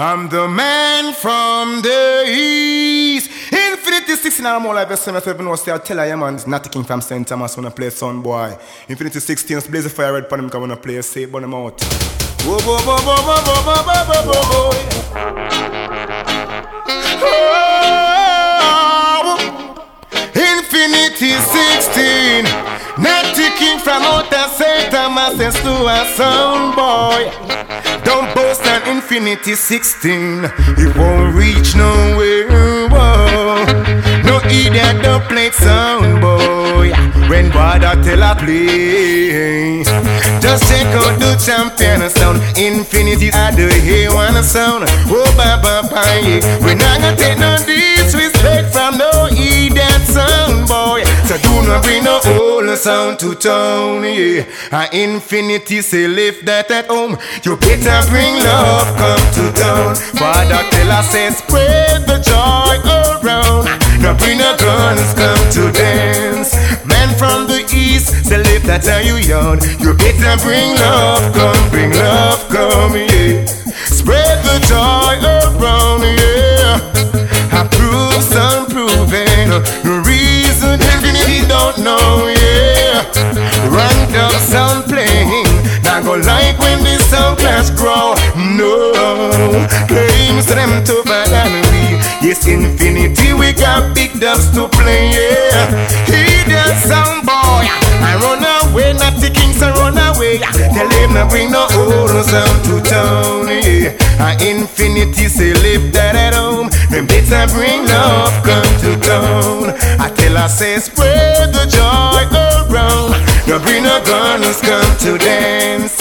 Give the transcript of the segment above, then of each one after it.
I'm the man from the east. Infinity 16 and I'm all like myself know say I tell I man it's Natty King from St. Thomas when I play son boy. Infinity 16 blaze the fire red pan him when I play say burn him out. Infinity 16 Natty King from outer St. Thomas to a sound boy Infinity 16 It won't reach nowhere whoa. No idiot don't play sound boy. When Wada tell a play Just check out the champion sound. Infinity at the A1 sound. Oh ba ba ba yeah. We not gonna take no So do not bring no old sound to town yeah. A Infinity say lift that at home. You better bring love come to town. Father tell us say spread the joy around. Now bring the guns come to dance. Man from the east say lift that are you young. You better bring love come bring love come yeah don't know yeah. Ranked up sound playing Not go like when the sound class grow. No. Claims them than we Yes infinity we got big dubs to play yeah. He the sound boy. I run away not the kings I run away. Tell him not bring no old sound to town yeah A infinity say live that at home. Them better bring love come to town Say spread the joy around. No bring no guns come to dance.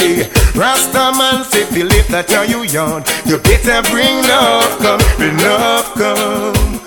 Rasta man say it that are you young You better bring love come bring love come